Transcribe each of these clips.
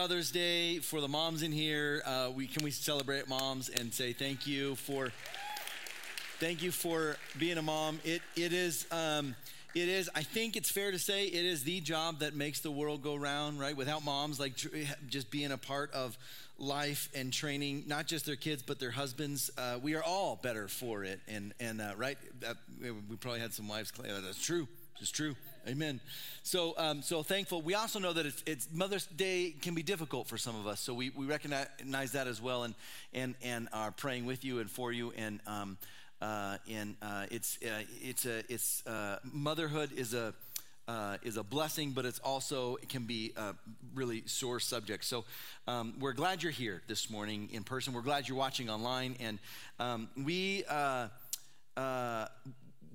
Mother's Day for the moms in here. Uh, we can we celebrate moms and say thank you for thank you for being a mom. It it is. Um, it is i think it's fair to say it is the job that makes the world go round right without moms like just being a part of life and training not just their kids but their husbands uh, we are all better for it and and uh, right we probably had some wives claim that's true it's true Amen. So, um, so thankful. We also know that it's, it's, Mother's Day can be difficult for some of us. So we, we recognize that as well, and and and are praying with you and for you. And um, uh, and uh, it's uh, it's a it's uh, motherhood is a uh, is a blessing, but it's also it can be a really sore subject. So um, we're glad you're here this morning in person. We're glad you're watching online, and um, we. Uh,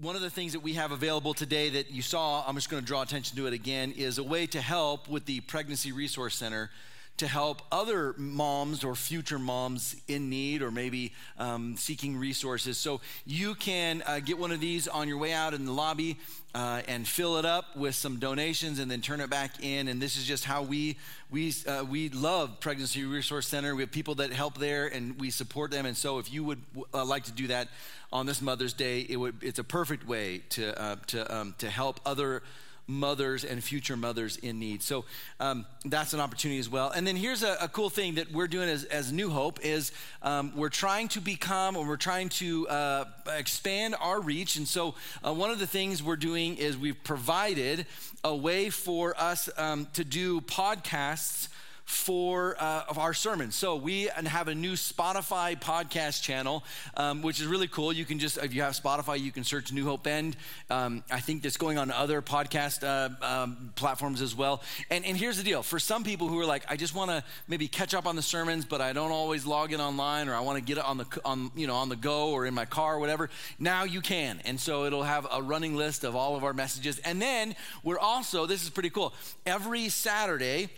one of the things that we have available today that you saw, I'm just going to draw attention to it again, is a way to help with the Pregnancy Resource Center to help other moms or future moms in need or maybe um, seeking resources. So you can uh, get one of these on your way out in the lobby uh, and fill it up with some donations and then turn it back in. And this is just how we we uh, we love Pregnancy Resource Center. We have people that help there and we support them. And so if you would uh, like to do that on this Mother's Day, it would it's a perfect way to uh, to um, to help other mothers and future mothers in need. So um, that's an opportunity as well. And then here's a, a cool thing that we're doing as, as New Hope is um, we're trying to become or we're trying to uh, expand our reach. And so uh, one of the things we're doing is we've provided a way for us um, to do podcasts for uh, of our sermons. So we have a new Spotify podcast channel, um, which is really cool. You can just, if you have Spotify, you can search New Hope Bend. Um, I think that's going on other podcast uh, um, platforms as well. And, and here's the deal: for some people who are like, I just want to maybe catch up on the sermons, but I don't always log in online, or I want to get it on the on you know on the go or in my car or whatever. Now you can, and so it'll have a running list of all of our messages. And then we're also, this is pretty cool. Every Saturday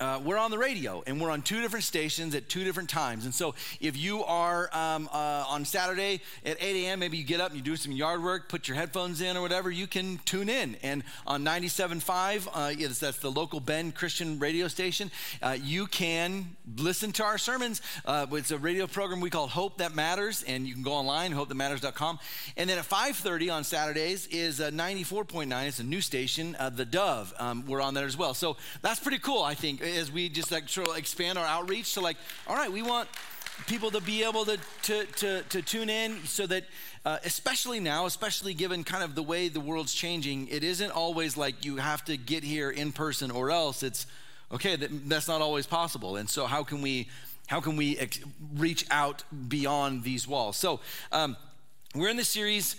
uh, we're on the radio and we're on two different stations at two different times. And so if you are um, uh, on Saturday at 8 a.m., maybe you get up and you do some yard work, put your headphones in or whatever, you can tune in. And on 97.5, uh, yes, that's the local Bend Christian radio station, uh, you can listen to our sermons. Uh, it's a radio program we call Hope That Matters, and you can go online, hopethatmatters.com. And then at 5.30 on Saturdays is 94.9. It's a new station, uh, The Dove. Um, we're on there as well. So that's pretty cool, I think as we just like sort of expand our outreach to like, all right, we want people to be able to, to, to, to tune in so that uh, especially now especially given kind of the way the world's changing it isn't always like you have to get here in person or else it's okay that, that's not always possible. And so how can we how can we ex- reach out beyond these walls? So um, we're in this series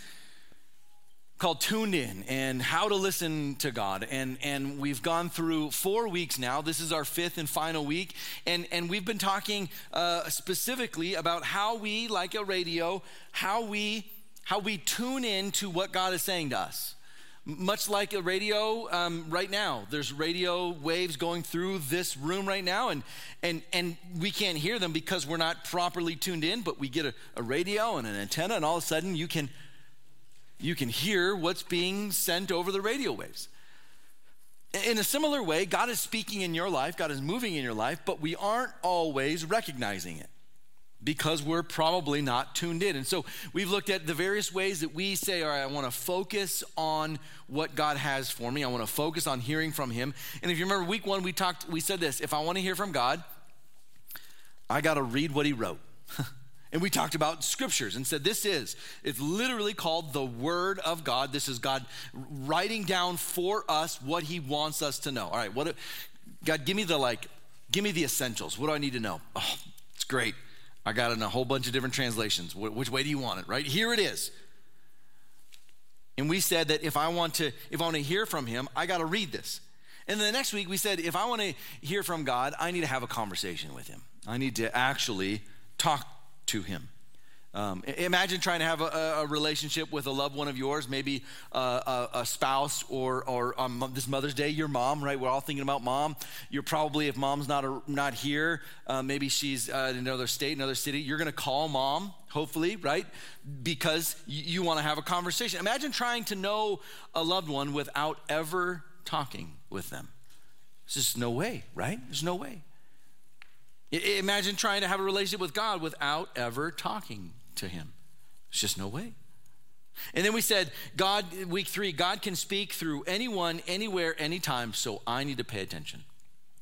called Tuned In and how to listen to God. And, and we've gone through four weeks now. This is our fifth and final week. And, and we've been talking uh, specifically about how we, like a radio, how we, how we tune in to what God is saying to us. Much like a radio um, right now, there's radio waves going through this room right now, and, and, and we can't hear them because we're not properly tuned in, but we get a, a radio and an antenna, and all of a sudden you can you can hear what's being sent over the radio waves. In a similar way, God is speaking in your life, God is moving in your life, but we aren't always recognizing it because we're probably not tuned in. And so we've looked at the various ways that we say, all right, I want to focus on what God has for me. I want to focus on hearing from Him. And if you remember week one, we talked, we said this if I want to hear from God, I got to read what He wrote. And we talked about scriptures and said this is, it's literally called the Word of God. This is God writing down for us what He wants us to know. All right, what, God, give me the like, give me the essentials. What do I need to know? Oh, it's great. I got in a whole bunch of different translations. Which way do you want it, right? Here it is. And we said that if I want to, if I want to hear from Him, I got to read this. And then the next week we said, if I want to hear from God, I need to have a conversation with Him. I need to actually talk to him. Um, imagine trying to have a, a, relationship with a loved one of yours, maybe uh, a, a, spouse, or, or on this Mother's Day, your mom, right? We're all thinking about mom. You're probably, if mom's not, a, not here, uh, maybe she's uh, in another state, another city, you're gonna call mom, hopefully, right? Because you, you wanna have a conversation. Imagine trying to know a loved one without ever talking with them. There's just no way, right? There's no way. Imagine trying to have a relationship with God without ever talking to Him. It's just no way. And then we said, God, week three, God can speak through anyone, anywhere, anytime, so I need to pay attention.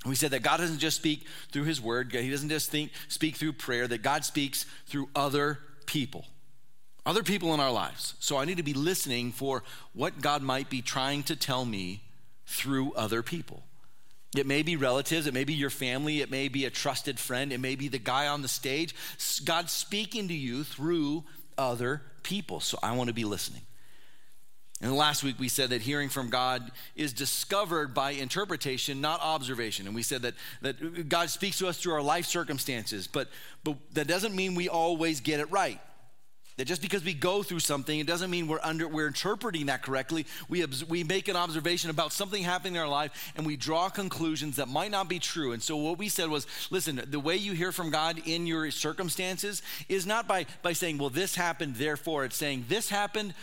We said that God doesn't just speak through His Word, He doesn't just think, speak through prayer, that God speaks through other people, other people in our lives. So I need to be listening for what God might be trying to tell me through other people. It may be relatives, it may be your family, it may be a trusted friend, it may be the guy on the stage. God's speaking to you through other people. So I want to be listening. And last week we said that hearing from God is discovered by interpretation, not observation. And we said that, that God speaks to us through our life circumstances, but, but that doesn't mean we always get it right. That just because we go through something, it doesn't mean we're under we're interpreting that correctly. We we make an observation about something happening in our life, and we draw conclusions that might not be true. And so what we said was, listen, the way you hear from God in your circumstances is not by by saying, well, this happened, therefore it's saying this happened.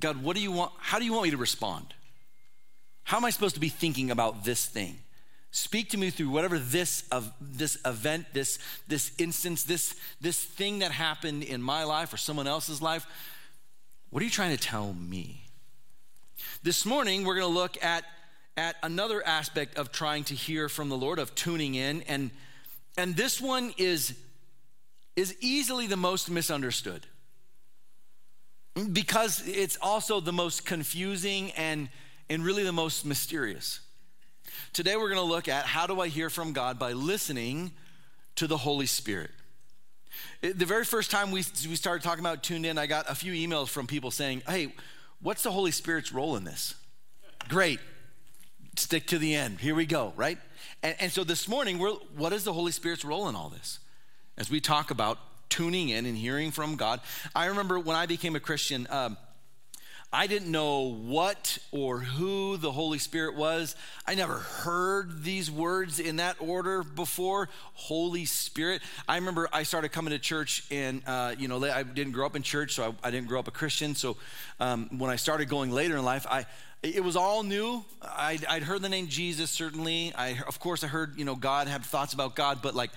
God, what do you want? How do you want me to respond? How am I supposed to be thinking about this thing? Speak to me through whatever this of this event, this this instance, this this thing that happened in my life or someone else's life. What are you trying to tell me? This morning we're going to look at at another aspect of trying to hear from the Lord, of tuning in, and and this one is is easily the most misunderstood because it's also the most confusing and and really the most mysterious. Today we're going to look at how do I hear from God by listening to the Holy Spirit. The very first time we, we started talking about tuned in, I got a few emails from people saying, Hey, what's the Holy Spirit's role in this? Great. Stick to the end. Here we go, right? And, and so this morning, we're, what is the Holy Spirit's role in all this? As we talk about tuning in and hearing from God. I remember when I became a Christian, um, I didn't know what or who the Holy Spirit was. I never heard these words in that order before. Holy Spirit. I remember I started coming to church, and uh, you know, I didn't grow up in church, so I, I didn't grow up a Christian. So um, when I started going later in life, I it was all new. I'd, I'd heard the name Jesus certainly. I of course I heard you know God had thoughts about God, but like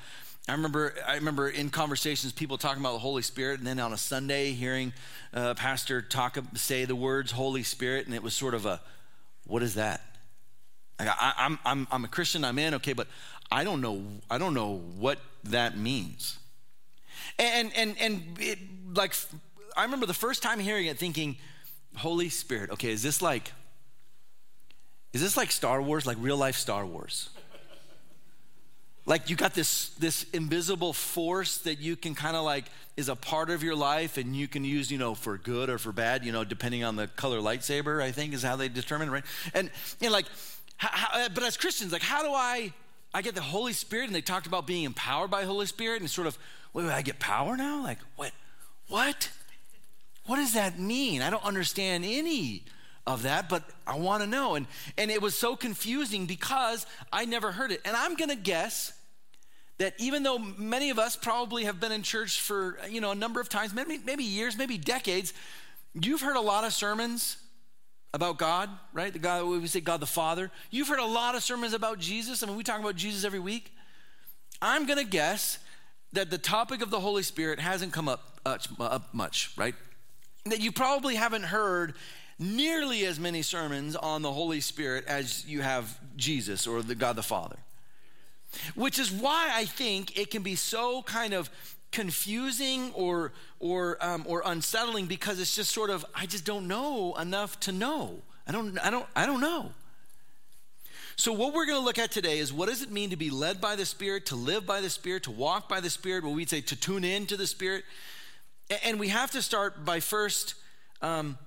I remember, I remember in conversations, people talking about the Holy Spirit, and then on a Sunday, hearing a pastor talk, say the words Holy Spirit, and it was sort of a, what is that? I, I'm, I'm, I'm a Christian, I'm in, okay, but I don't know, I don't know what that means. And, and, and it, like, I remember the first time hearing it thinking, Holy Spirit, okay, is this like, is this like Star Wars, like real life Star Wars? Like you got this this invisible force that you can kind of like is a part of your life and you can use you know for good or for bad you know depending on the color lightsaber i think is how they determine right? And you know like how, uh, but as christians like how do i i get the holy spirit? And they talked about being empowered by holy spirit and sort of wait, wait i get power now? Like what what? What does that mean? I don't understand any of that, but I want to know. And, and it was so confusing because I never heard it. And I'm going to guess that even though many of us probably have been in church for, you know, a number of times, maybe, maybe years, maybe decades, you've heard a lot of sermons about God, right? The God, we say God the Father. You've heard a lot of sermons about Jesus. I mean, we talk about Jesus every week. I'm going to guess that the topic of the Holy Spirit hasn't come up, uh, up much, right? That you probably haven't heard nearly as many sermons on the Holy Spirit as you have Jesus or the God the Father. Which is why I think it can be so kind of confusing or or um, or unsettling because it's just sort of I just don't know enough to know. I don't I don't I don't know. So what we're going to look at today is what does it mean to be led by the Spirit, to live by the Spirit, to walk by the Spirit, what we'd say to tune in to the Spirit. And we have to start by first um,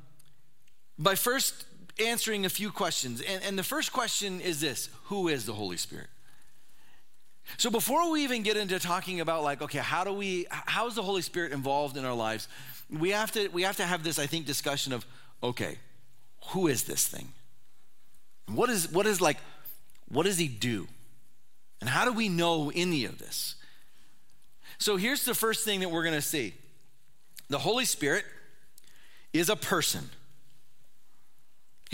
by first answering a few questions. And, and the first question is this Who is the Holy Spirit? So before we even get into talking about like, okay, how do we, how is the Holy Spirit involved in our lives? We have to, we have to have this, I think, discussion of, okay, who is this thing? What is, what is like, what does he do? And how do we know any of this? So here's the first thing that we're going to see. The Holy Spirit is a person.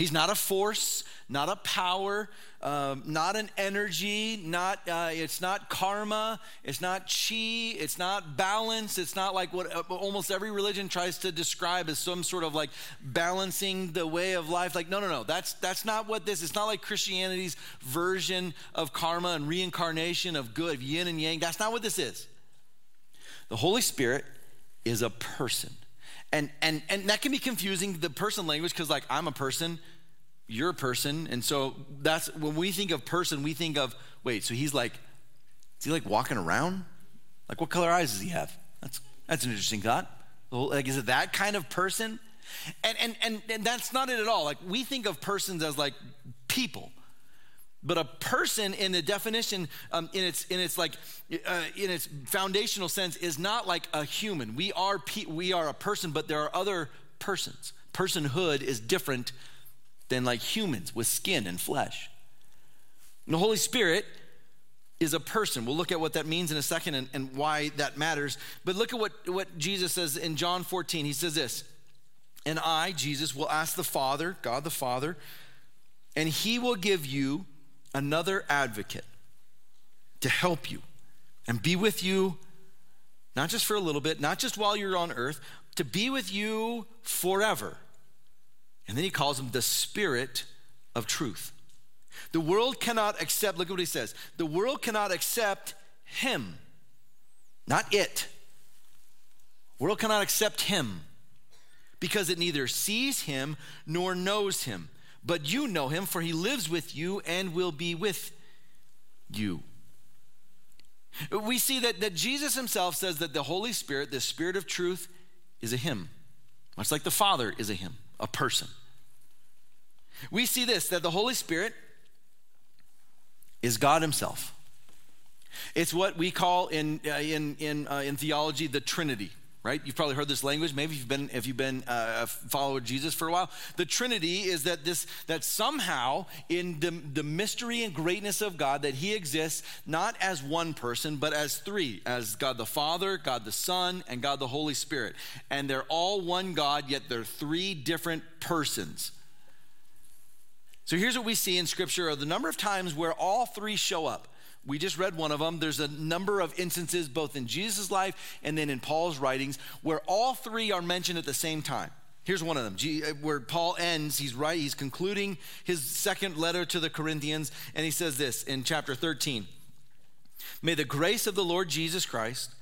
He's not a force, not a power, um, not an energy, not uh, it's not karma, it's not chi, it's not balance, it's not like what uh, almost every religion tries to describe as some sort of like balancing the way of life. Like no, no, no, that's that's not what this. It's not like Christianity's version of karma and reincarnation of good, yin and yang. That's not what this is. The Holy Spirit is a person. And, and, and that can be confusing, the person language, because like I'm a person, you're a person. And so that's when we think of person, we think of, wait, so he's like, is he like walking around? Like what color eyes does he have? That's, that's an interesting thought. Like, is it that kind of person? And, and, and, and that's not it at all. Like we think of persons as like people. But a person, in the definition, um, in its in its like uh, in its foundational sense, is not like a human. We are pe- we are a person, but there are other persons. Personhood is different than like humans with skin and flesh. And the Holy Spirit is a person. We'll look at what that means in a second and, and why that matters. But look at what, what Jesus says in John 14. He says this, and I, Jesus, will ask the Father, God the Father, and he will give you another advocate to help you and be with you, not just for a little bit, not just while you're on earth, to be with you forever. And then he calls him the Spirit of truth. The world cannot accept, look at what he says the world cannot accept him, not it. world cannot accept him because it neither sees him nor knows him but you know him, for he lives with you and will be with you. We see that, that Jesus himself says that the Holy Spirit, the Spirit of truth, is a him, much like the Father is a him, a person. We see this that the Holy Spirit is God himself. It's what we call in, uh, in, in, uh, in theology the Trinity right? You've probably heard this language. Maybe you've been, if you've been uh, a follower of Jesus for a while. The Trinity is that this, that somehow in the, the mystery and greatness of God, that He exists not as one person, but as three, as God the Father, God the Son, and God the Holy Spirit. And they're all one God, yet they're three different persons. So here's what we see in Scripture: are the number of times where all three show up. We just read one of them. There's a number of instances, both in Jesus' life and then in Paul's writings, where all three are mentioned at the same time. Here's one of them, uh, where Paul ends. He's right. He's concluding his second letter to the Corinthians, and he says this in chapter 13 May the grace of the Lord Jesus Christ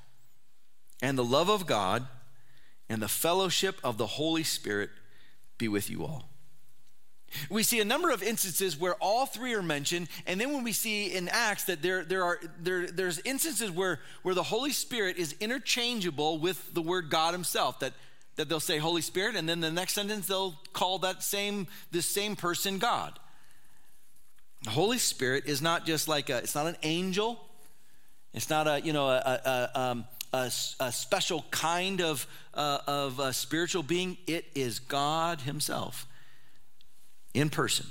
and the love of God and the fellowship of the Holy Spirit be with you all. We see a number of instances where all three are mentioned, and then when we see in Acts that there, there are there, there's instances where, where the Holy Spirit is interchangeable with the word God Himself. That that they'll say Holy Spirit, and then the next sentence they'll call that same this same person God. The Holy Spirit is not just like a, it's not an angel. It's not a you know a, a, um, a, a special kind of uh, of a spiritual being. It is God Himself in person.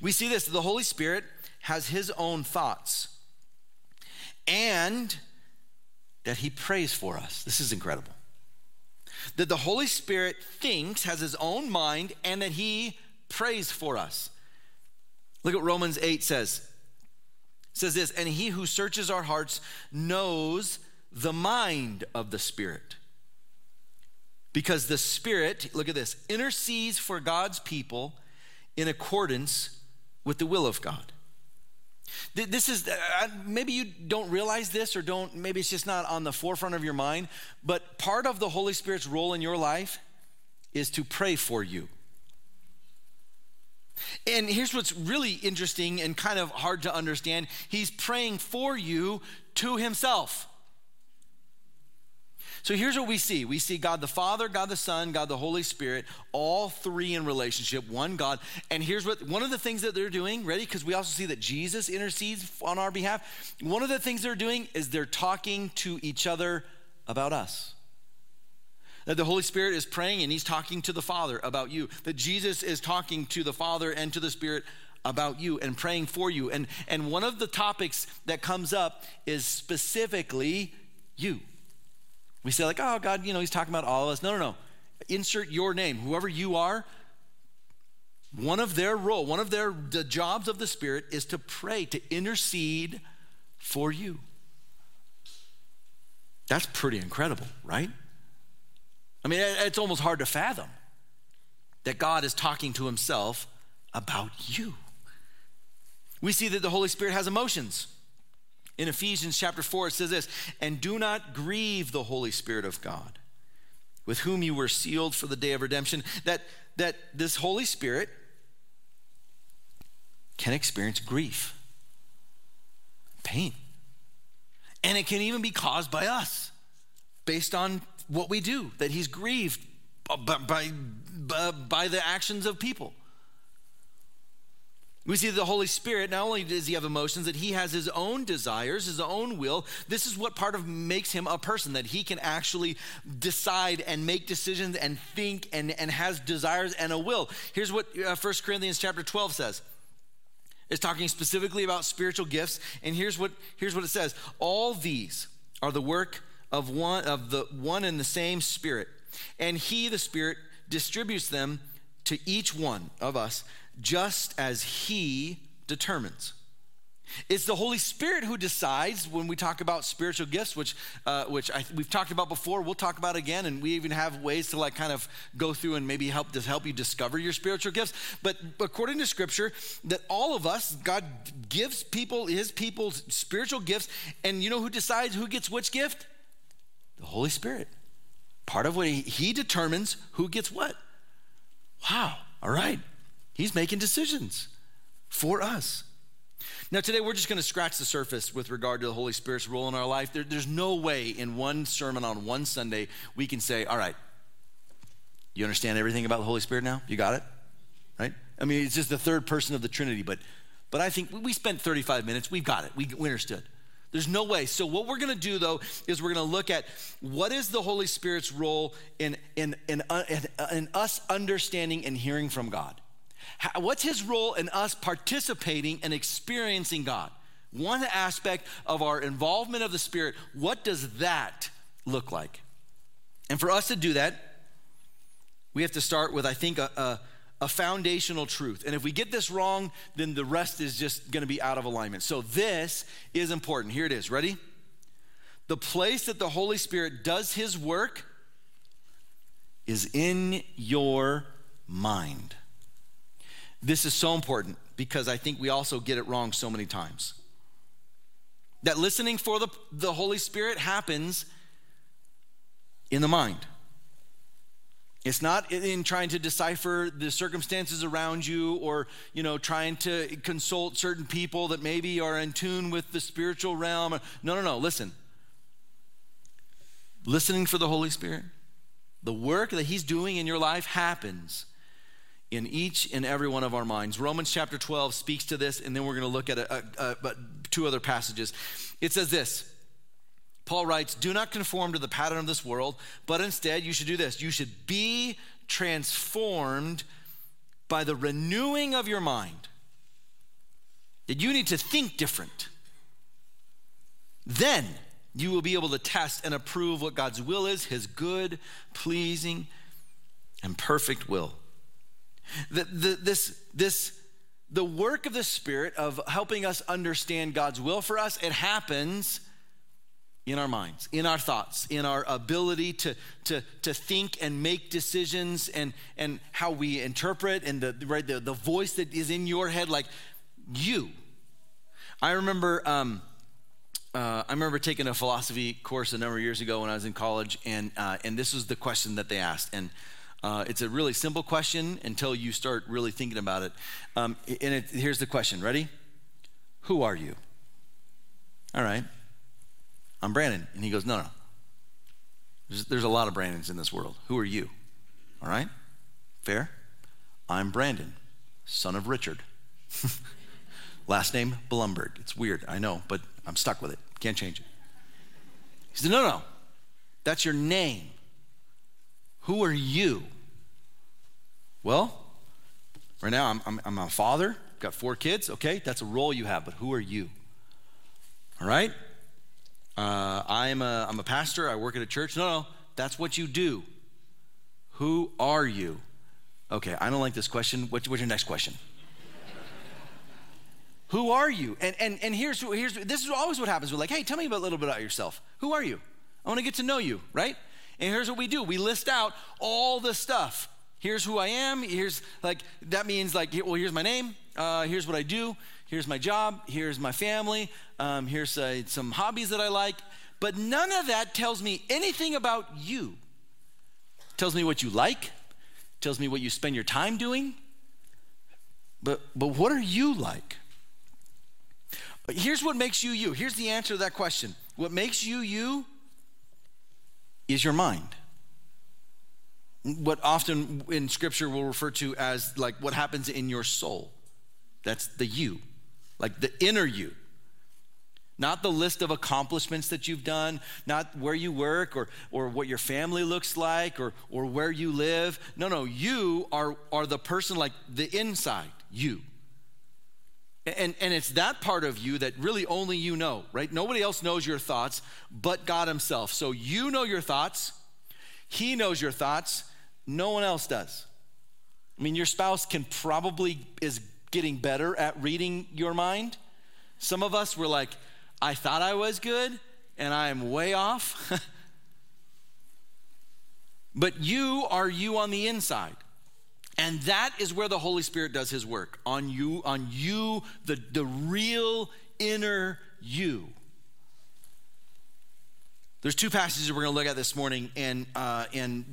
We see this the Holy Spirit has his own thoughts and that he prays for us. This is incredible. That the Holy Spirit thinks, has his own mind, and that he prays for us. Look at Romans 8 says. Says this, and he who searches our hearts knows the mind of the Spirit because the Spirit, look at this, intercedes for God's people in accordance with the will of God. This is, uh, maybe you don't realize this or don't, maybe it's just not on the forefront of your mind, but part of the Holy Spirit's role in your life is to pray for you. And here's what's really interesting and kind of hard to understand He's praying for you to Himself. So here's what we see we see God the Father, God the Son, God the Holy Spirit, all three in relationship, one God. And here's what one of the things that they're doing, ready? Because we also see that Jesus intercedes on our behalf. One of the things they're doing is they're talking to each other about us. That the Holy Spirit is praying and he's talking to the Father about you. That Jesus is talking to the Father and to the Spirit about you and praying for you. And, and one of the topics that comes up is specifically you. We say, like, oh, God, you know, he's talking about all of us. No, no, no. Insert your name, whoever you are. one of their role, one of their the jobs of the Spirit is to pray, to intercede for you. That's pretty incredible, right? I mean, it's almost hard to fathom that God is talking to himself about you. We see that the Holy Spirit has emotions. In Ephesians chapter 4, it says this And do not grieve the Holy Spirit of God, with whom you were sealed for the day of redemption. That, that this Holy Spirit can experience grief, pain. And it can even be caused by us based on what we do, that he's grieved by, by, by the actions of people. We see the Holy Spirit, not only does he have emotions, that he has his own desires, his own will. This is what part of makes him a person, that he can actually decide and make decisions and think and, and has desires and a will. Here's what uh, 1 Corinthians chapter 12 says. It's talking specifically about spiritual gifts, and here's what, here's what it says. All these are the work of one of the one and the same spirit, and he, the Spirit, distributes them to each one of us just as He determines. It's the Holy Spirit who decides when we talk about spiritual gifts, which, uh, which I, we've talked about before. We'll talk about again, and we even have ways to like kind of go through and maybe help to help you discover your spiritual gifts. But according to Scripture, that all of us, God gives people, His people, spiritual gifts, and you know who decides who gets which gift? The Holy Spirit. Part of what He, he determines who gets what. Wow. All right. He's making decisions for us. Now, today we're just going to scratch the surface with regard to the Holy Spirit's role in our life. There, there's no way in one sermon on one Sunday we can say, all right, you understand everything about the Holy Spirit now? You got it? Right? I mean, it's just the third person of the Trinity, but, but I think we spent 35 minutes. We've got it. We, we understood. There's no way. So, what we're going to do, though, is we're going to look at what is the Holy Spirit's role in, in, in, uh, in, in us understanding and hearing from God. What's his role in us participating and experiencing God? One aspect of our involvement of the Spirit, what does that look like? And for us to do that, we have to start with, I think, a, a, a foundational truth. And if we get this wrong, then the rest is just going to be out of alignment. So this is important. Here it is. Ready? The place that the Holy Spirit does his work is in your mind. This is so important because I think we also get it wrong so many times. That listening for the, the Holy Spirit happens in the mind. It's not in trying to decipher the circumstances around you or, you know, trying to consult certain people that maybe are in tune with the spiritual realm. No, no, no. Listen. Listening for the Holy Spirit, the work that He's doing in your life happens in each and every one of our minds. Romans chapter 12 speaks to this, and then we're going to look at a, a, a, two other passages. It says this Paul writes, Do not conform to the pattern of this world, but instead you should do this. You should be transformed by the renewing of your mind. That you need to think different. Then you will be able to test and approve what God's will is, his good, pleasing, and perfect will. The, the, this, this, the work of the Spirit of helping us understand God's will for us, it happens in our minds, in our thoughts, in our ability to, to, to think and make decisions and, and how we interpret and the, right, the, the voice that is in your head, like you. I remember, um, uh, I remember taking a philosophy course a number of years ago when I was in college, and, uh, and this was the question that they asked. And uh, it's a really simple question until you start really thinking about it. Um, and it, here's the question ready? Who are you? All right. I'm Brandon. And he goes, No, no. There's, there's a lot of Brandons in this world. Who are you? All right. Fair? I'm Brandon, son of Richard. Last name Blumberg. It's weird, I know, but I'm stuck with it. Can't change it. He said, No, no. That's your name. Who are you? Well, right now I'm, I'm, I'm a father, got four kids. Okay, that's a role you have, but who are you? All right? Uh, I'm, a, I'm a pastor, I work at a church. No, no, that's what you do. Who are you? Okay, I don't like this question. What's, what's your next question? Who are you? And, and, and here's, here's, this is always what happens. We're like, hey, tell me a little bit about yourself. Who are you? I want to get to know you, right? And here's what we do we list out all the stuff. Here's who I am. Here's like, that means like, well, here's my name. Uh, here's what I do. Here's my job. Here's my family. Um, here's uh, some hobbies that I like. But none of that tells me anything about you. Tells me what you like, tells me what you spend your time doing. But, but what are you like? Here's what makes you you. Here's the answer to that question. What makes you you is your mind. What often in scripture we'll refer to as like what happens in your soul. That's the you, like the inner you. Not the list of accomplishments that you've done, not where you work or, or what your family looks like or, or where you live. No, no, you are, are the person like the inside, you. And, and it's that part of you that really only you know, right? Nobody else knows your thoughts but God Himself. So you know your thoughts, He knows your thoughts, no one else does. I mean, your spouse can probably is getting better at reading your mind. Some of us were like, I thought I was good and I am way off. but you are you on the inside. And that is where the Holy Spirit does his work on you, on you, the, the real inner you. There's two passages we're going to look at this morning, and uh, and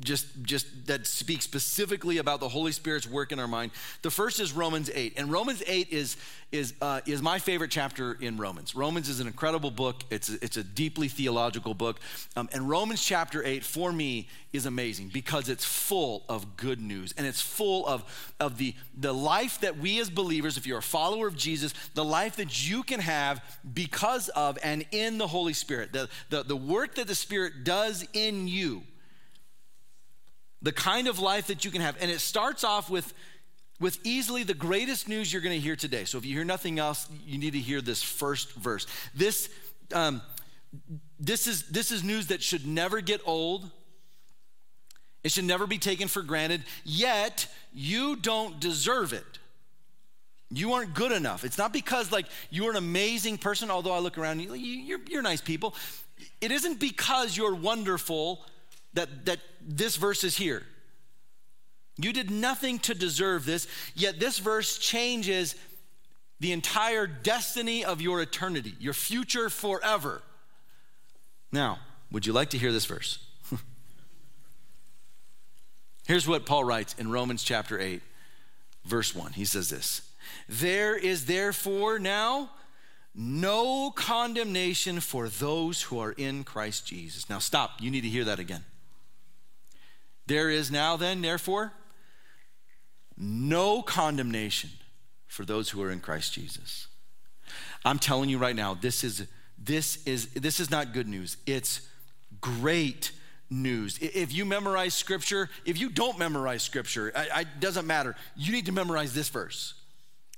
just just that speak specifically about the Holy Spirit's work in our mind. The first is Romans eight, and Romans eight is is uh, is my favorite chapter in Romans. Romans is an incredible book. It's a, it's a deeply theological book, um, and Romans chapter eight for me is amazing because it's full of good news and it's full of of the the life that we as believers, if you're a follower of Jesus, the life that you can have because of and in the Holy Spirit. The the, the work that the Spirit does in you the kind of life that you can have. And it starts off with, with easily the greatest news you're going to hear today. So if you hear nothing else, you need to hear this first verse. This, um, this, is, this is news that should never get old. It should never be taken for granted, yet you don't deserve it. You aren't good enough. It's not because like you're an amazing person, although I look around, you, you're, you're nice people. It isn't because you're wonderful that, that this verse is here. You did nothing to deserve this, yet this verse changes the entire destiny of your eternity, your future forever. Now, would you like to hear this verse? Here's what Paul writes in Romans chapter 8, verse 1. He says this There is therefore now no condemnation for those who are in Christ Jesus. Now, stop. You need to hear that again. There is now, then, therefore, no condemnation for those who are in Christ Jesus. I'm telling you right now, this is this is this is not good news. It's great news. If you memorize scripture, if you don't memorize scripture, it doesn't matter. You need to memorize this verse.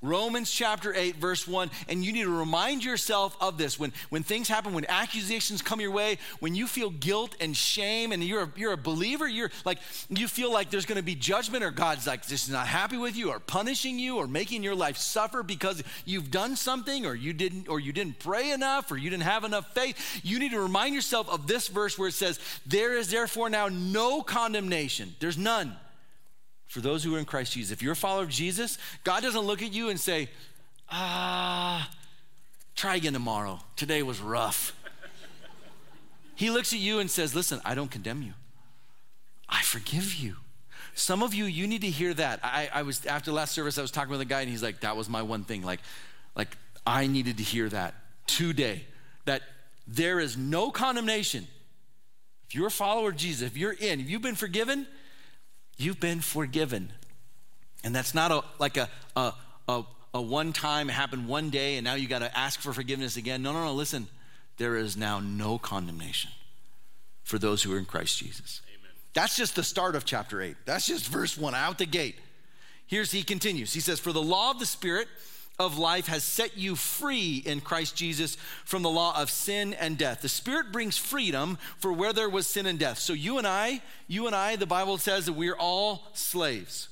Romans chapter 8, verse 1, and you need to remind yourself of this. When, when things happen, when accusations come your way, when you feel guilt and shame, and you're a, you're a believer, you're like, you feel like there's gonna be judgment, or God's like, just not happy with you, or punishing you, or making your life suffer because you've done something, or you didn't, or you didn't pray enough, or you didn't have enough faith. You need to remind yourself of this verse where it says, There is therefore now no condemnation. There's none for those who are in Christ Jesus. If you're a follower of Jesus, God doesn't look at you and say, ah, try again tomorrow. Today was rough. he looks at you and says, listen, I don't condemn you. I forgive you. Some of you, you need to hear that. I, I was after last service, I was talking with a guy, and he's like, "That was my one thing. Like, like I needed to hear that today. That there is no condemnation. If you're a follower of Jesus, if you're in, if you've been forgiven, You've been forgiven. And that's not a, like a, a, a, a one time, happened one day, and now you got to ask for forgiveness again. No, no, no, listen. There is now no condemnation for those who are in Christ Jesus. Amen. That's just the start of chapter 8. That's just verse 1 out the gate. Here's he continues. He says, For the law of the Spirit of life has set you free in Christ Jesus from the law of sin and death. The Spirit brings freedom for where there was sin and death. So you and I, you and I, the Bible says that we're all slaves.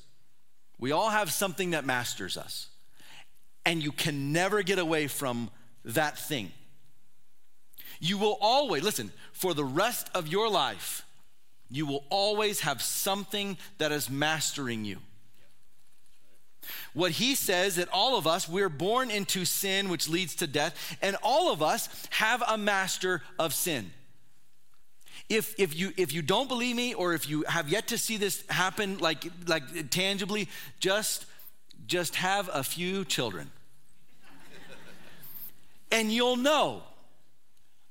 We all have something that masters us. And you can never get away from that thing. You will always, listen, for the rest of your life, you will always have something that is mastering you. What he says that all of us, we're born into sin, which leads to death, and all of us have a master of sin. If, if, you, if you don't believe me or if you have yet to see this happen like, like tangibly, just, just have a few children. and you'll know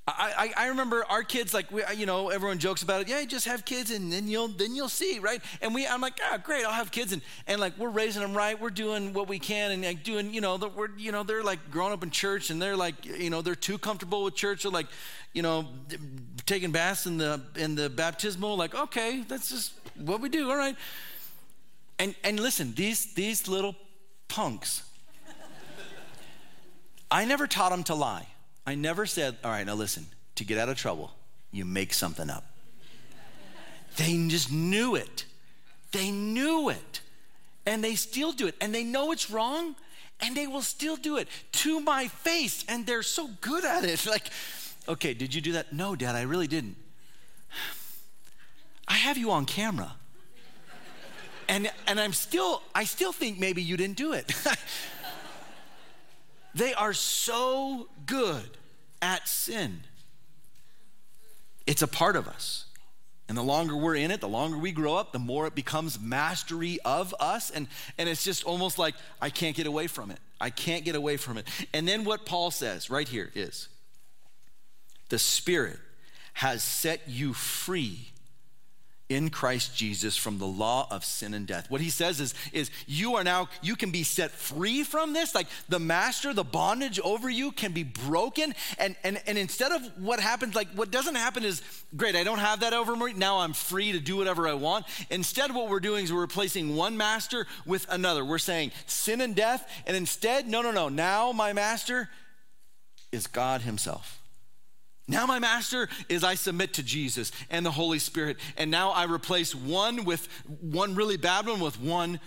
I, I, remember our kids like we, you know everyone jokes about it. Yeah just have kids and then you'll then you'll see right? And we I'm like ah great I'll have kids. And and like we're raising them right. We're doing what we can and like doing you know the, we're you know they're like growing up in church and they're like you know they're too comfortable with church. They're like you know taking baths in the in the baptismal. Like okay that's just what we do. All right. And and listen these these little punks I never taught them to lie I never said, all right, now listen, to get out of trouble, you make something up. they just knew it. They knew it. And they still do it. And they know it's wrong, and they will still do it to my face. And they're so good at it. Like, okay, did you do that? No, Dad, I really didn't. I have you on camera. And, and I'm still, I still think maybe you didn't do it. They are so good at sin. It's a part of us. And the longer we're in it, the longer we grow up, the more it becomes mastery of us. And, and it's just almost like, I can't get away from it. I can't get away from it. And then what Paul says right here is the Spirit has set you free in Christ Jesus from the law of sin and death. What he says is, is you are now, you can be set free from this. Like the master, the bondage over you can be broken. And, and, and instead of what happens, like what doesn't happen is, great, I don't have that over me. Now I'm free to do whatever I want. Instead, what we're doing is we're replacing one master with another. We're saying sin and death. And instead, no, no, no. Now my master is God himself. Now, my master is I submit to Jesus and the Holy Spirit. And now I replace one with one really bad one with one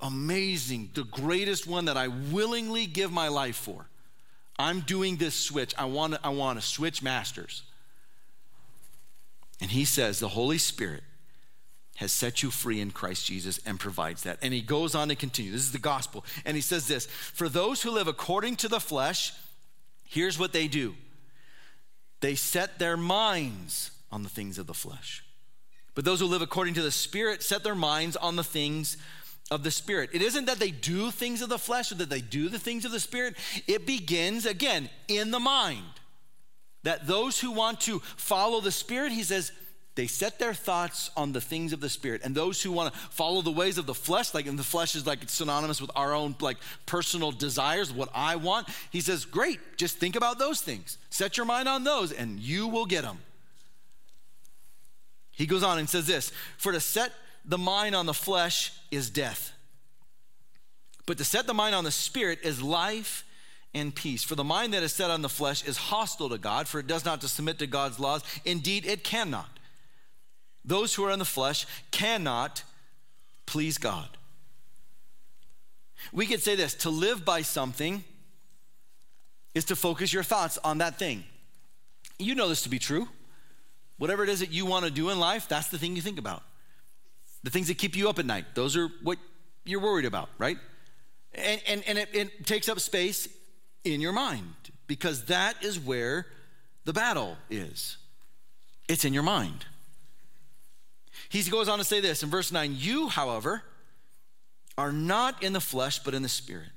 amazing, the greatest one that I willingly give my life for. I'm doing this switch. I want to, I want to switch masters. And he says, the Holy Spirit has set you free in Christ Jesus and provides that. And he goes on to continue. This is the gospel. And he says this For those who live according to the flesh, here's what they do they set their minds on the things of the flesh. But those who live according to the Spirit set their minds on the things of the Spirit. It isn't that they do things of the flesh or that they do the things of the Spirit. It begins, again, in the mind. That those who want to follow the Spirit, he says, they set their thoughts on the things of the spirit and those who want to follow the ways of the flesh like the flesh is like it's synonymous with our own like personal desires what i want he says great just think about those things set your mind on those and you will get them he goes on and says this for to set the mind on the flesh is death but to set the mind on the spirit is life and peace. For the mind that is set on the flesh is hostile to God, for it does not to submit to God's laws. Indeed, it cannot. Those who are in the flesh cannot please God. We could say this to live by something is to focus your thoughts on that thing. You know this to be true. Whatever it is that you want to do in life, that's the thing you think about. The things that keep you up at night, those are what you're worried about, right? And, and, and it, it takes up space in your mind because that is where the battle is. It's in your mind. He goes on to say this in verse 9 You, however, are not in the flesh, but in the Spirit.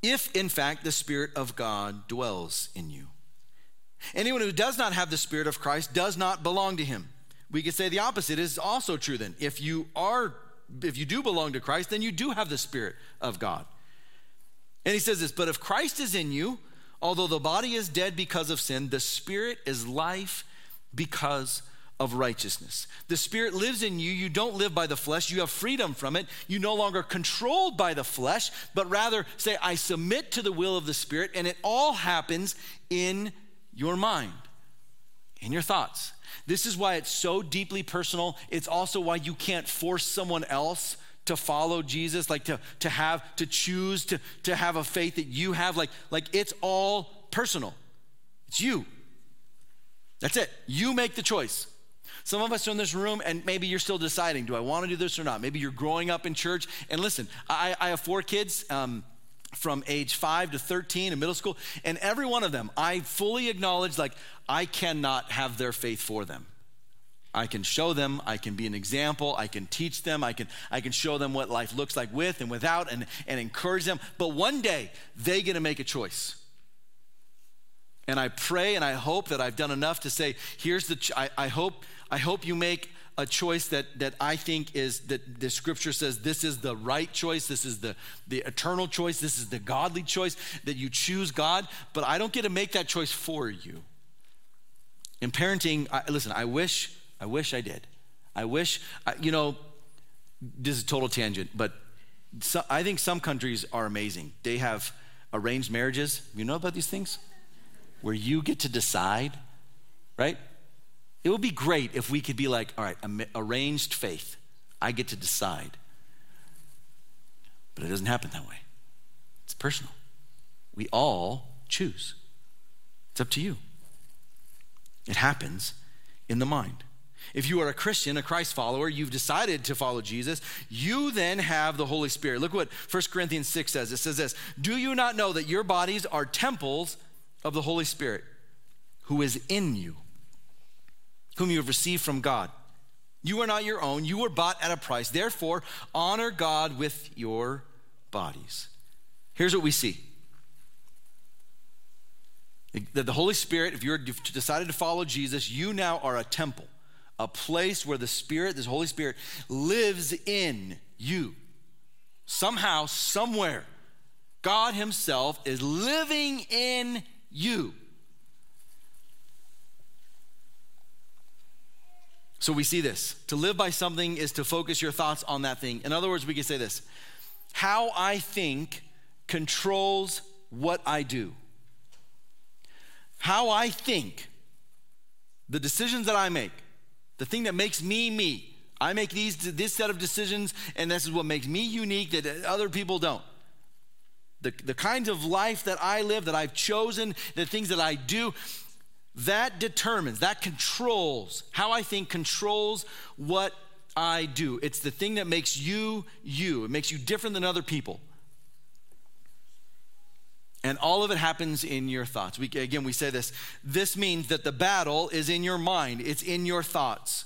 If, in fact, the Spirit of God dwells in you. Anyone who does not have the Spirit of Christ does not belong to him. We could say the opposite is also true then. If you are, if you do belong to Christ, then you do have the Spirit of God. And he says this, but if Christ is in you, although the body is dead because of sin, the Spirit is life because of righteousness. The Spirit lives in you. You don't live by the flesh. You have freedom from it. You no longer controlled by the flesh, but rather say, I submit to the will of the Spirit, and it all happens in your mind, in your thoughts. This is why it's so deeply personal. It's also why you can't force someone else to follow Jesus, like to, to have, to choose to, to have a faith that you have. Like, like it's all personal. It's you. That's it. You make the choice. Some of us are in this room, and maybe you're still deciding do I want to do this or not? Maybe you're growing up in church. And listen, I, I have four kids. Um, from age 5 to 13 in middle school and every one of them i fully acknowledge like i cannot have their faith for them I can show them, I can be an example, I can teach them, I can, I can show them what life looks like with and without and, and encourage them. But one day, they get to make a choice. And I pray and I hope that I've done enough to say, here's the, ch- I, I, hope, I hope you make a choice that, that I think is, that the scripture says this is the right choice, this is the, the eternal choice, this is the godly choice, that you choose God, but I don't get to make that choice for you. In parenting, I, listen, I wish I wish I did. I wish, you know, this is a total tangent, but so, I think some countries are amazing. They have arranged marriages. You know about these things? Where you get to decide, right? It would be great if we could be like, all right, arranged faith. I get to decide. But it doesn't happen that way. It's personal. We all choose. It's up to you. It happens in the mind. If you are a Christian, a Christ follower, you've decided to follow Jesus, you then have the Holy Spirit. Look what 1 Corinthians 6 says. It says this Do you not know that your bodies are temples of the Holy Spirit who is in you, whom you have received from God? You are not your own, you were bought at a price. Therefore, honor God with your bodies. Here's what we see that the Holy Spirit, if you're decided to follow Jesus, you now are a temple a place where the Spirit, this Holy Spirit, lives in you. Somehow, somewhere, God Himself is living in you. So we see this. To live by something is to focus your thoughts on that thing. In other words, we can say this How I think controls what I do. How I think, the decisions that I make, the thing that makes me me. I make these this set of decisions, and this is what makes me unique that other people don't. The, the kinds of life that I live, that I've chosen, the things that I do, that determines, that controls how I think, controls what I do. It's the thing that makes you you. It makes you different than other people. And all of it happens in your thoughts. We, again, we say this. This means that the battle is in your mind, it's in your thoughts.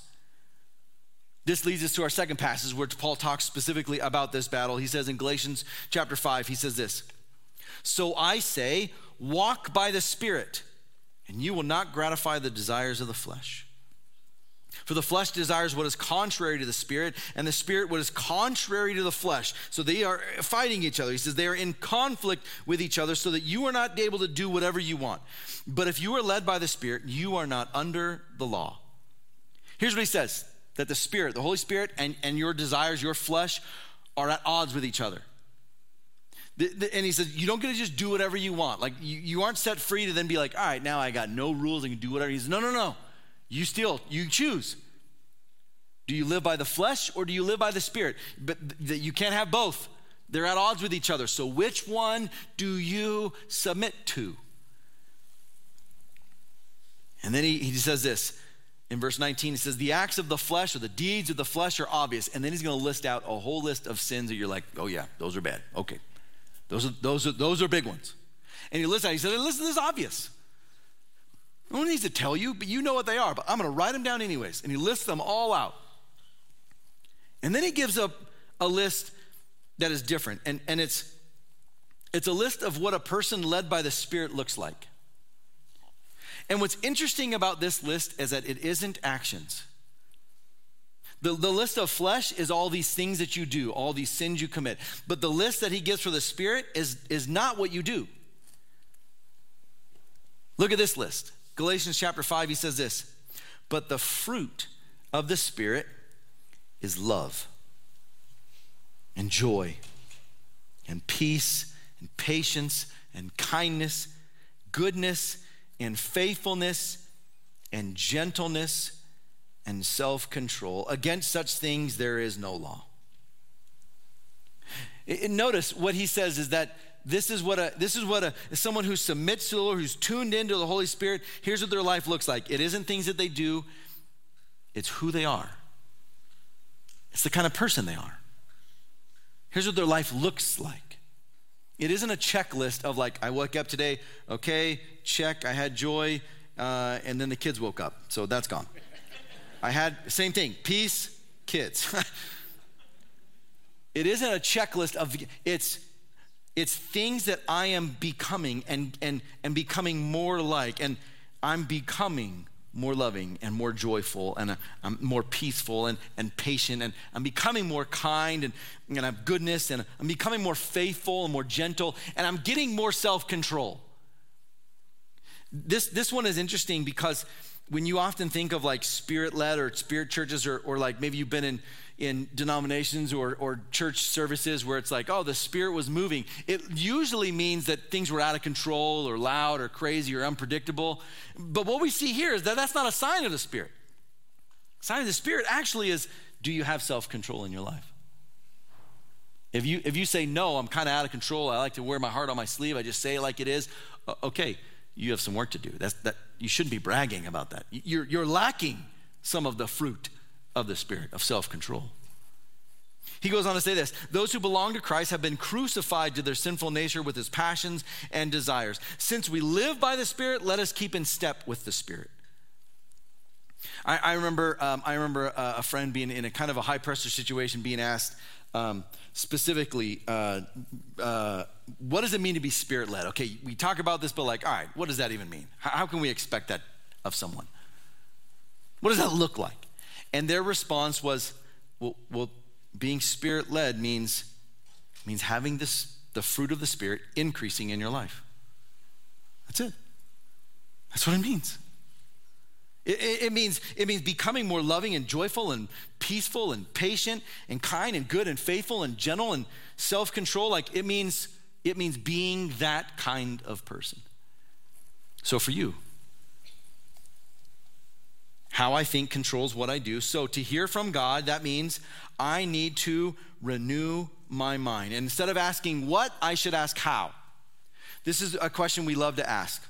This leads us to our second passage where Paul talks specifically about this battle. He says in Galatians chapter 5, he says this So I say, walk by the Spirit, and you will not gratify the desires of the flesh. For the flesh desires what is contrary to the spirit, and the spirit what is contrary to the flesh. So they are fighting each other. He says they are in conflict with each other so that you are not able to do whatever you want. But if you are led by the spirit, you are not under the law. Here's what he says that the spirit, the Holy Spirit, and, and your desires, your flesh, are at odds with each other. The, the, and he says, you don't get to just do whatever you want. Like, you, you aren't set free to then be like, all right, now I got no rules, I can do whatever. He says, no, no, no. You still, you choose. Do you live by the flesh or do you live by the spirit? But th- you can't have both. They're at odds with each other. So which one do you submit to? And then he, he says this in verse 19. He says, The acts of the flesh or the deeds of the flesh are obvious. And then he's going to list out a whole list of sins that you're like, oh, yeah, those are bad. Okay. Those are, those are, those are big ones. And he lists out, he said, Listen, this is obvious. No one needs to tell you, but you know what they are. But I'm going to write them down anyways. And he lists them all out. And then he gives up a list that is different. And, and it's, it's a list of what a person led by the Spirit looks like. And what's interesting about this list is that it isn't actions. The, the list of flesh is all these things that you do, all these sins you commit. But the list that he gives for the Spirit is, is not what you do. Look at this list Galatians chapter 5, he says this But the fruit of the Spirit is love and joy and peace and patience and kindness, goodness and faithfulness and gentleness and self control. Against such things there is no law. notice what he says is that this is what a this is what a someone who submits to the Lord, who's tuned into the Holy Spirit. Here's what their life looks like. It isn't things that they do, it's who they are. It's the kind of person they are. Here's what their life looks like. It isn't a checklist of like, I woke up today, okay, check, I had joy, uh, and then the kids woke up, so that's gone. I had, same thing, peace, kids. it isn't a checklist of, it's, it's things that I am becoming and, and, and becoming more like, and I'm becoming more loving and more joyful and uh, I'm more peaceful and, and patient and I'm becoming more kind and, and I have goodness and I'm becoming more faithful and more gentle and I'm getting more self-control. This, this one is interesting because when you often think of like spirit-led or spirit churches or, or like maybe you've been in in denominations or, or church services where it's like, oh, the Spirit was moving, it usually means that things were out of control or loud or crazy or unpredictable. But what we see here is that that's not a sign of the Spirit. Sign of the Spirit actually is do you have self control in your life? If you, if you say, no, I'm kind of out of control, I like to wear my heart on my sleeve, I just say it like it is, okay, you have some work to do. That's, that, you shouldn't be bragging about that. You're, you're lacking some of the fruit of the Spirit, of self control. He goes on to say this Those who belong to Christ have been crucified to their sinful nature with his passions and desires. Since we live by the Spirit, let us keep in step with the Spirit. I, I remember, um, I remember a, a, friend being in a kind of a high pressure situation, being asked um, specifically, uh, uh, what does it mean to be spirit led? Okay, we talk about this, but like, all right, what does that even mean? How, how can we expect that of someone? What does that look like? And their response was, well, well being spirit led means, means having this, the fruit of the Spirit increasing in your life. That's it. That's what it means. It, it, it, means, it means becoming more loving and joyful and peaceful and patient and kind and good and faithful and gentle and self control. Like it means, it means being that kind of person. So for you, how I think controls what I do. So to hear from God, that means I need to renew my mind. And instead of asking what, I should ask how. This is a question we love to ask.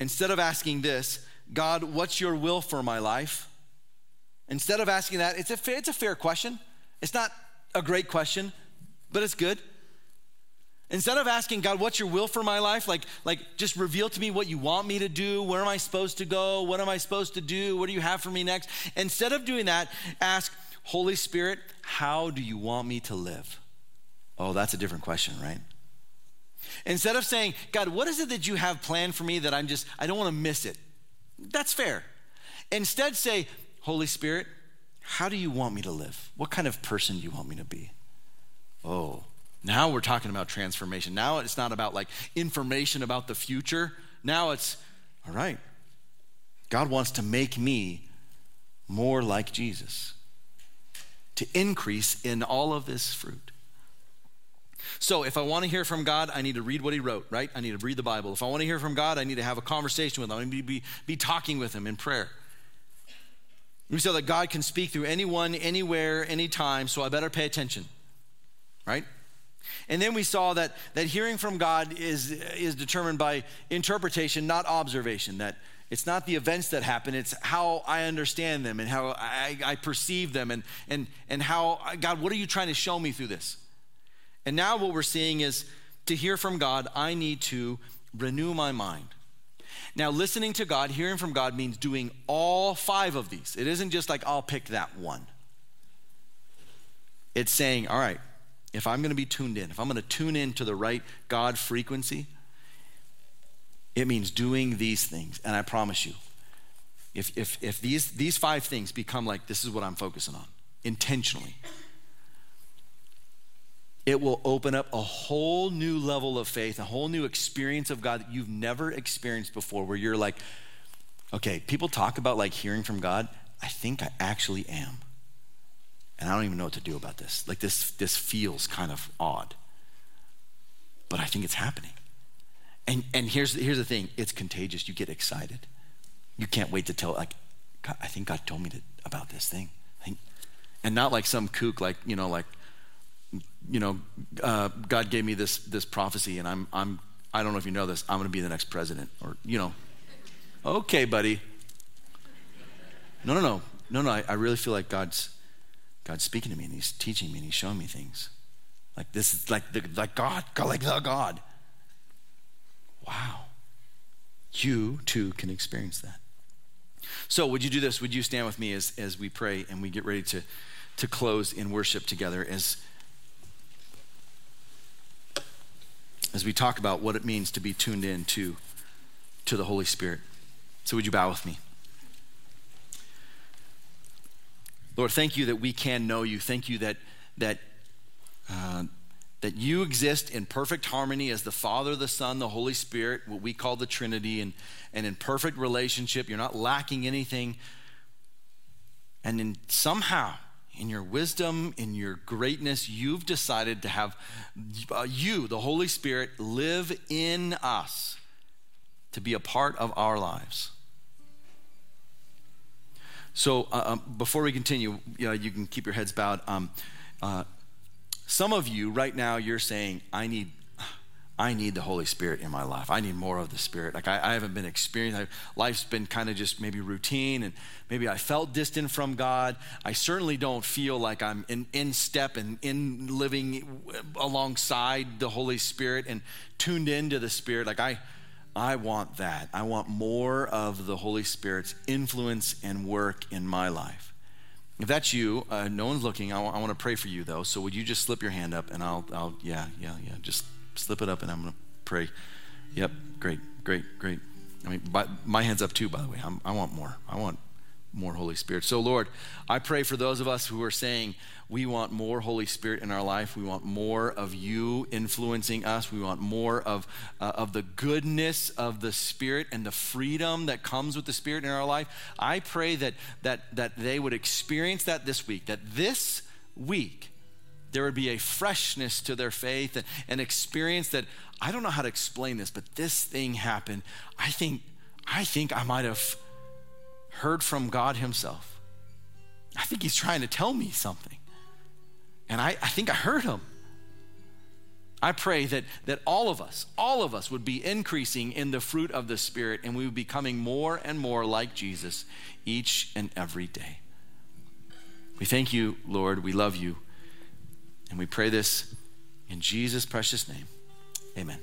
Instead of asking this, God, what's your will for my life? Instead of asking that, it's a, fair, it's a fair question. It's not a great question, but it's good. Instead of asking God, what's your will for my life? Like, like just reveal to me what you want me to do. Where am I supposed to go? What am I supposed to do? What do you have for me next? Instead of doing that, ask, Holy Spirit, how do you want me to live? Oh, that's a different question, right? Instead of saying, God, what is it that you have planned for me that I'm just, I don't want to miss it? That's fair. Instead, say, Holy Spirit, how do you want me to live? What kind of person do you want me to be? Oh, now we're talking about transformation. Now it's not about like information about the future. Now it's, all right, God wants to make me more like Jesus, to increase in all of this fruit. So, if I want to hear from God, I need to read what He wrote, right? I need to read the Bible. If I want to hear from God, I need to have a conversation with Him. I need to be, be talking with Him in prayer. We said that God can speak through anyone, anywhere, anytime, so I better pay attention, right? And then we saw that, that hearing from God is, is determined by interpretation, not observation. That it's not the events that happen, it's how I understand them and how I, I perceive them and, and, and how, God, what are you trying to show me through this? And now what we're seeing is to hear from God, I need to renew my mind. Now, listening to God, hearing from God means doing all five of these. It isn't just like, I'll pick that one. It's saying, all right, if I'm going to be tuned in, if I'm going to tune in to the right God frequency, it means doing these things. And I promise you, if, if, if these, these five things become like, this is what I'm focusing on, intentionally, it will open up a whole new level of faith, a whole new experience of God that you've never experienced before, where you're like, okay, people talk about like hearing from God. I think I actually am. And I don't even know what to do about this. Like this, this feels kind of odd. But I think it's happening. And, and here's, here's the thing it's contagious. You get excited. You can't wait to tell, like, I think God told me to, about this thing. and not like some kook, like, you know, like, you know, uh, God gave me this, this prophecy, and I'm, I'm, I don't know if you know this, I'm going to be the next president. Or, you know, okay, buddy. No, no, no. No, no, I, I really feel like God's, God's speaking to me, and He's teaching me, and He's showing me things. Like this is like, the, like God, God, like the God. Wow. You too can experience that. So, would you do this? Would you stand with me as, as we pray and we get ready to, to close in worship together as, as we talk about what it means to be tuned in to, to the Holy Spirit? So, would you bow with me? Lord, thank you that we can know you. Thank you that, that uh, that you exist in perfect harmony as the Father, the Son, the Holy Spirit, what we call the Trinity, and, and in perfect relationship. You're not lacking anything. And in somehow, in your wisdom, in your greatness, you've decided to have uh, you, the Holy Spirit, live in us to be a part of our lives. So, uh, um, before we continue, you, know, you can keep your heads bowed. Um, uh, some of you right now, you're saying, I need. I need the Holy Spirit in my life. I need more of the Spirit. Like I, I haven't been experiencing. Life's been kind of just maybe routine, and maybe I felt distant from God. I certainly don't feel like I'm in, in step and in living alongside the Holy Spirit and tuned into the Spirit. Like I, I want that. I want more of the Holy Spirit's influence and work in my life. If that's you, uh, no one's looking. I, w- I want to pray for you though. So would you just slip your hand up and I'll, I'll, yeah, yeah, yeah. Just slip it up and I'm going to pray. Yep, great, great, great. I mean, by, my hand's up too, by the way. I'm, I want more. I want more Holy Spirit. So, Lord, I pray for those of us who are saying, we want more Holy Spirit in our life. We want more of you influencing us. We want more of, uh, of the goodness of the Spirit and the freedom that comes with the Spirit in our life. I pray that, that, that they would experience that this week, that this week there would be a freshness to their faith and an experience that I don't know how to explain this, but this thing happened. I think, I think I might have heard from God Himself. I think He's trying to tell me something. And I, I think I heard him. I pray that, that all of us, all of us would be increasing in the fruit of the Spirit and we would be becoming more and more like Jesus each and every day. We thank you, Lord. We love you. And we pray this in Jesus' precious name. Amen.